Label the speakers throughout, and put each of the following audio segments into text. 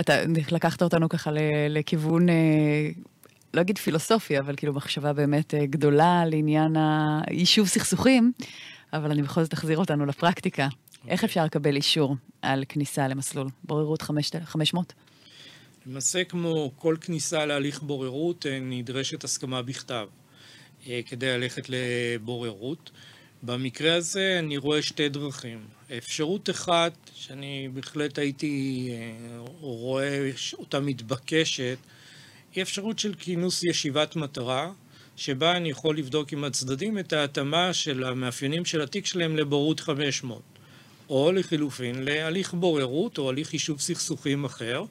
Speaker 1: אתה לקחת אותנו ככה לכיוון, לא אגיד פילוסופי, אבל כאילו מחשבה באמת גדולה לעניין היישוב סכסוכים, אבל אני בכל זאת אחזיר אותנו לפרקטיקה. Okay. איך אפשר לקבל אישור על כניסה למסלול בוררות 500?
Speaker 2: למעשה, כמו כל כניסה להליך בוררות, נדרשת הסכמה בכתב כדי ללכת לבוררות. במקרה הזה אני רואה שתי דרכים. אפשרות אחת, שאני בהחלט הייתי רואה אותה מתבקשת, היא אפשרות של כינוס ישיבת מטרה, שבה אני יכול לבדוק עם הצדדים את ההתאמה של המאפיינים של התיק שלהם לבורות 500, או לחילופין להליך בוררות או הליך יישוב סכסוכים אחר.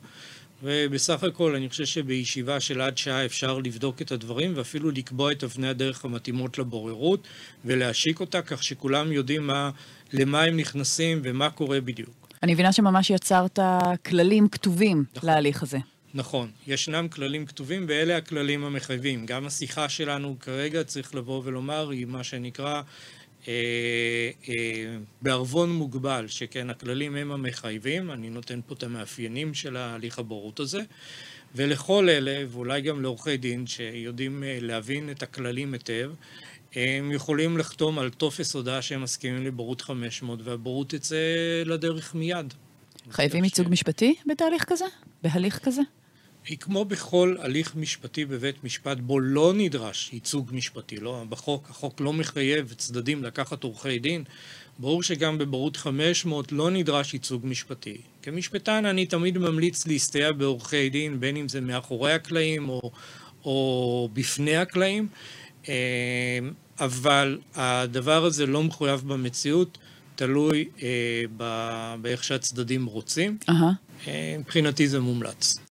Speaker 2: ובסך הכל אני חושב שבישיבה של עד שעה אפשר לבדוק את הדברים ואפילו לקבוע את אבני הדרך המתאימות לבוררות ולהשיק אותה כך שכולם יודעים מה, למה הם נכנסים ומה קורה בדיוק.
Speaker 1: אני מבינה שממש יצרת כללים כתובים נכון. להליך הזה.
Speaker 2: נכון, ישנם כללים כתובים ואלה הכללים המחייבים. גם השיחה שלנו כרגע, צריך לבוא ולומר, היא מה שנקרא אה, אה, בערבון מוגבל, שכן הכללים הם המחייבים, אני נותן פה את המאפיינים של ההליך הבורות הזה, ולכל אלה, ואולי גם לעורכי דין שיודעים אה, להבין את הכללים היטב, הם יכולים לחתום על טופס הודעה שהם מסכימים לבורות 500, והבורות תצא לדרך מיד.
Speaker 1: חייבים ייצוג ש... משפטי בתהליך כזה? בהליך כזה?
Speaker 2: היא כמו בכל הליך משפטי בבית משפט בו לא נדרש ייצוג משפטי, לא, בחוק, החוק לא מחייב צדדים לקחת עורכי דין, ברור שגם בבורות 500 לא נדרש ייצוג משפטי. כמשפטן אני תמיד ממליץ להסתייע בעורכי דין, בין אם זה מאחורי הקלעים או, או בפני הקלעים, אה, אבל הדבר הזה לא מחויב במציאות, תלוי אה, באיך שהצדדים רוצים. Uh-huh. מבחינתי זה מומלץ.